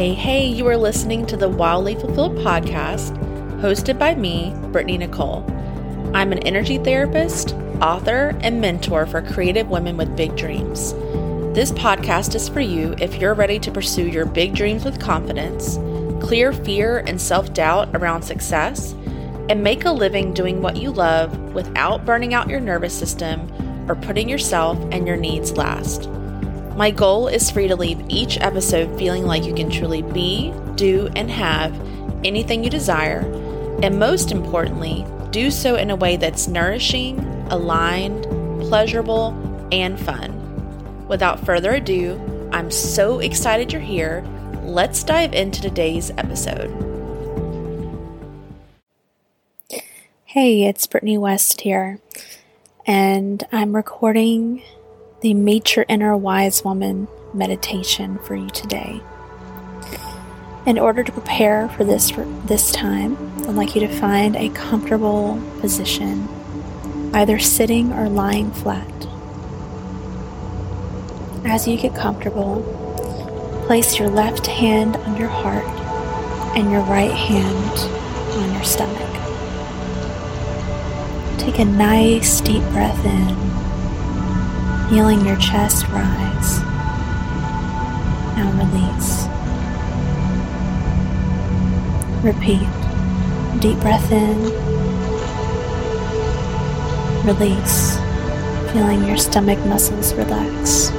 Hey, hey, you are listening to the Wildly Fulfilled podcast, hosted by me, Brittany Nicole. I'm an energy therapist, author, and mentor for creative women with big dreams. This podcast is for you if you're ready to pursue your big dreams with confidence, clear fear and self doubt around success, and make a living doing what you love without burning out your nervous system or putting yourself and your needs last. My goal is for you to leave each episode feeling like you can truly be, do, and have anything you desire, and most importantly, do so in a way that's nourishing, aligned, pleasurable, and fun. Without further ado, I'm so excited you're here. Let's dive into today's episode. Hey, it's Brittany West here, and I'm recording the Meet Your Inner Wise Woman meditation for you today. In order to prepare for this this time, I'd like you to find a comfortable position, either sitting or lying flat. As you get comfortable, place your left hand on your heart and your right hand on your stomach. Take a nice deep breath in feeling your chest rise. Now release. Repeat. Deep breath in. Release. Feeling your stomach muscles relax.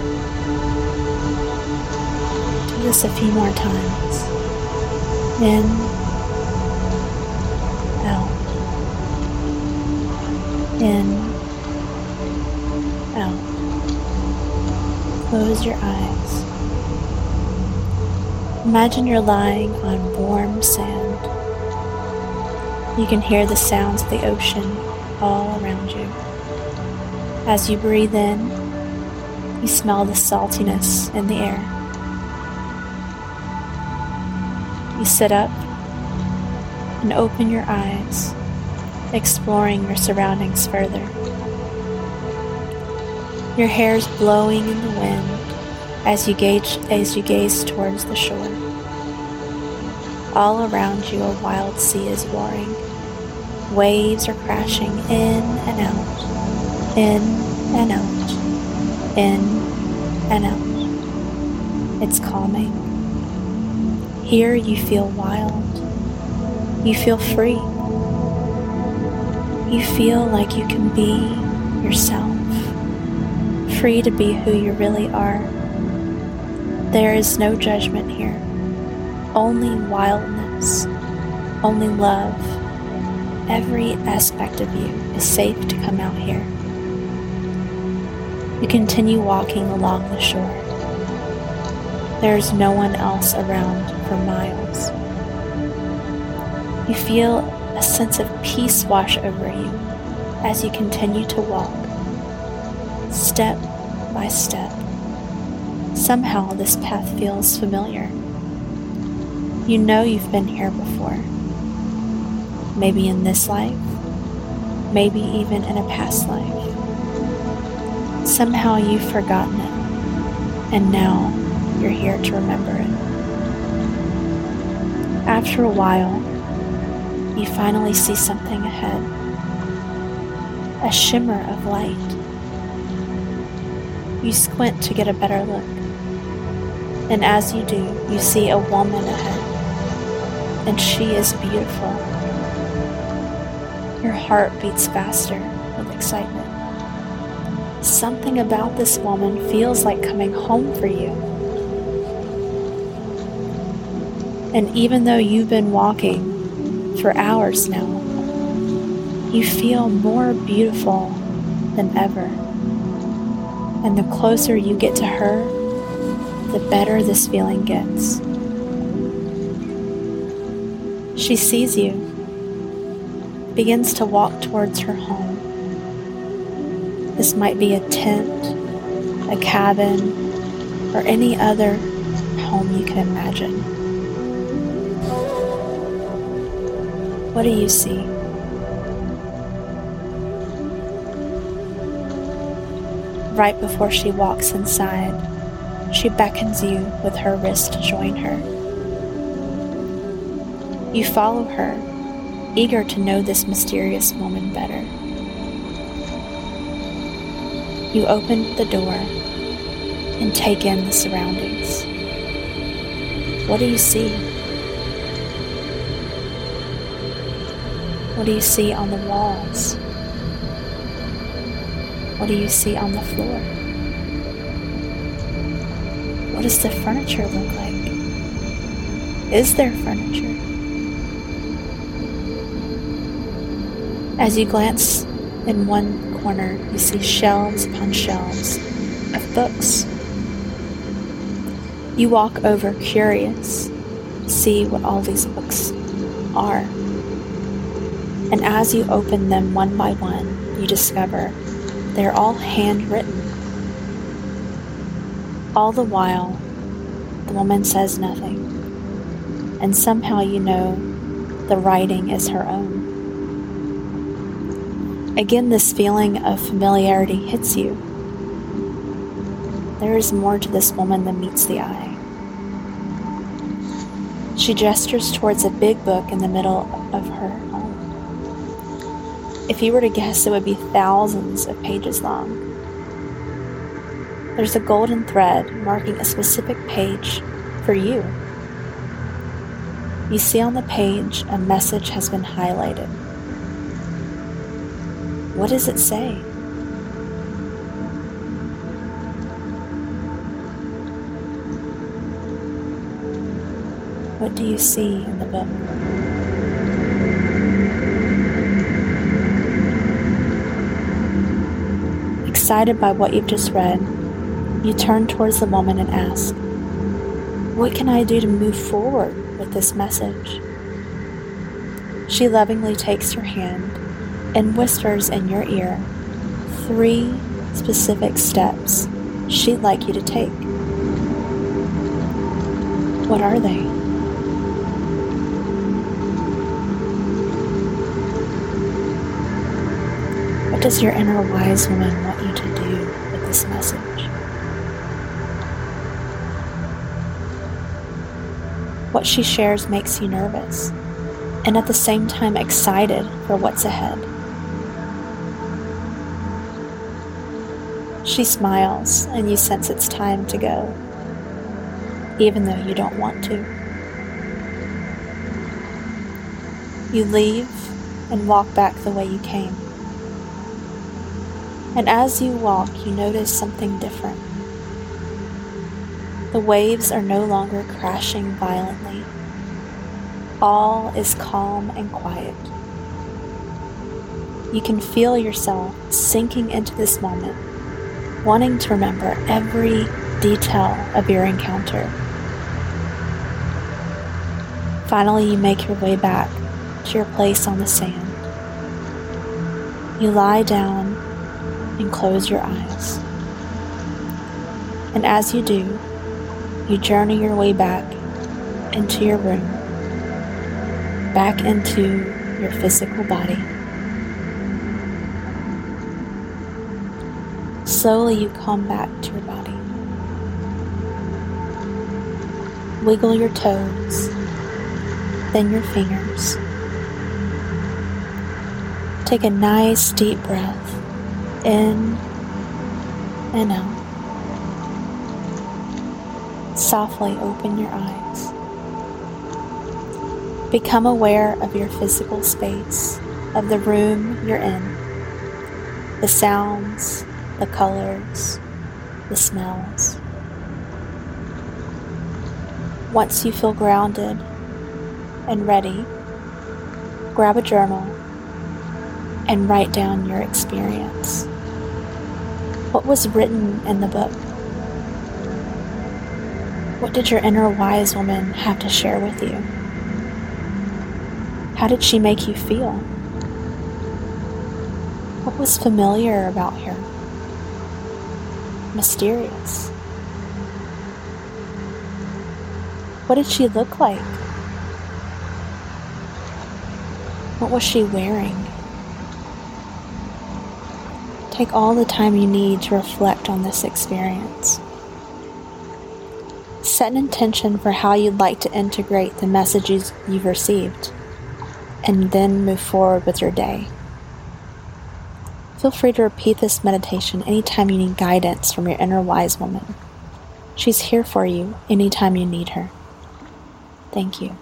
Do this a few more times. In. Out. In. Close your eyes. Imagine you're lying on warm sand. You can hear the sounds of the ocean all around you. As you breathe in, you smell the saltiness in the air. You sit up and open your eyes, exploring your surroundings further. Your hair is blowing in the wind as you gauge as you gaze towards the shore. All around you a wild sea is roaring. Waves are crashing in and out, in and out, in and out. It's calming. Here you feel wild. You feel free. You feel like you can be yourself free to be who you really are. There is no judgment here, only wildness, only love. Every aspect of you is safe to come out here. You continue walking along the shore. There is no one else around for miles. You feel a sense of peace wash over you as you continue to walk, step by step. Somehow this path feels familiar. You know you've been here before. Maybe in this life, maybe even in a past life. Somehow you've forgotten it, and now you're here to remember it. After a while, you finally see something ahead a shimmer of light. You squint to get a better look. And as you do, you see a woman ahead. And she is beautiful. Your heart beats faster with excitement. Something about this woman feels like coming home for you. And even though you've been walking for hours now, you feel more beautiful than ever. And the closer you get to her, the better this feeling gets. She sees you, begins to walk towards her home. This might be a tent, a cabin, or any other home you can imagine. What do you see? Right before she walks inside, she beckons you with her wrist to join her. You follow her, eager to know this mysterious woman better. You open the door and take in the surroundings. What do you see? What do you see on the walls? What do you see on the floor? What does the furniture look like? Is there furniture? As you glance in one corner, you see shelves upon shelves of books. You walk over curious, see what all these books are. And as you open them one by one, you discover they're all handwritten. All the while, the woman says nothing, and somehow you know the writing is her own. Again, this feeling of familiarity hits you. There is more to this woman than meets the eye. She gestures towards a big book in the middle of her. If you were to guess, it would be thousands of pages long. There's a golden thread marking a specific page for you. You see on the page a message has been highlighted. What does it say? What do you see in the book? Excited by what you've just read, you turn towards the woman and ask, What can I do to move forward with this message? She lovingly takes your hand and whispers in your ear three specific steps she'd like you to take. What are they? What does your inner wise woman want you to do with this message? What she shares makes you nervous and at the same time excited for what's ahead. She smiles, and you sense it's time to go, even though you don't want to. You leave and walk back the way you came. And as you walk, you notice something different. The waves are no longer crashing violently. All is calm and quiet. You can feel yourself sinking into this moment wanting to remember every detail of your encounter. Finally, you make your way back to your place on the sand. You lie down and close your eyes. And as you do, you journey your way back into your room, back into your physical body. Slowly you come back to your body. Wiggle your toes, then your fingers. Take a nice deep breath in and out. Softly open your eyes. Become aware of your physical space, of the room you're in, the sounds, the colors, the smells. Once you feel grounded and ready, grab a journal and write down your experience. What was written in the book? What did your inner wise woman have to share with you? How did she make you feel? What was familiar about her? mysterious. What did she look like? What was she wearing? Take all the time you need to reflect on this experience. Set an intention for how you'd like to integrate the messages you've received, and then move forward with your day. Feel free to repeat this meditation anytime you need guidance from your inner wise woman. She's here for you anytime you need her. Thank you.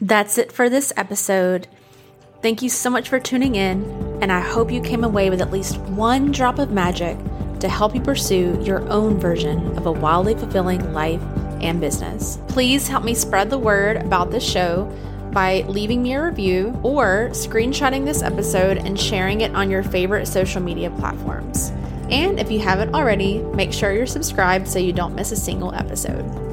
That's it for this episode. Thank you so much for tuning in, and I hope you came away with at least one drop of magic to help you pursue your own version of a wildly fulfilling life and business. Please help me spread the word about this show by leaving me a review or screenshotting this episode and sharing it on your favorite social media platforms. And if you haven't already, make sure you're subscribed so you don't miss a single episode.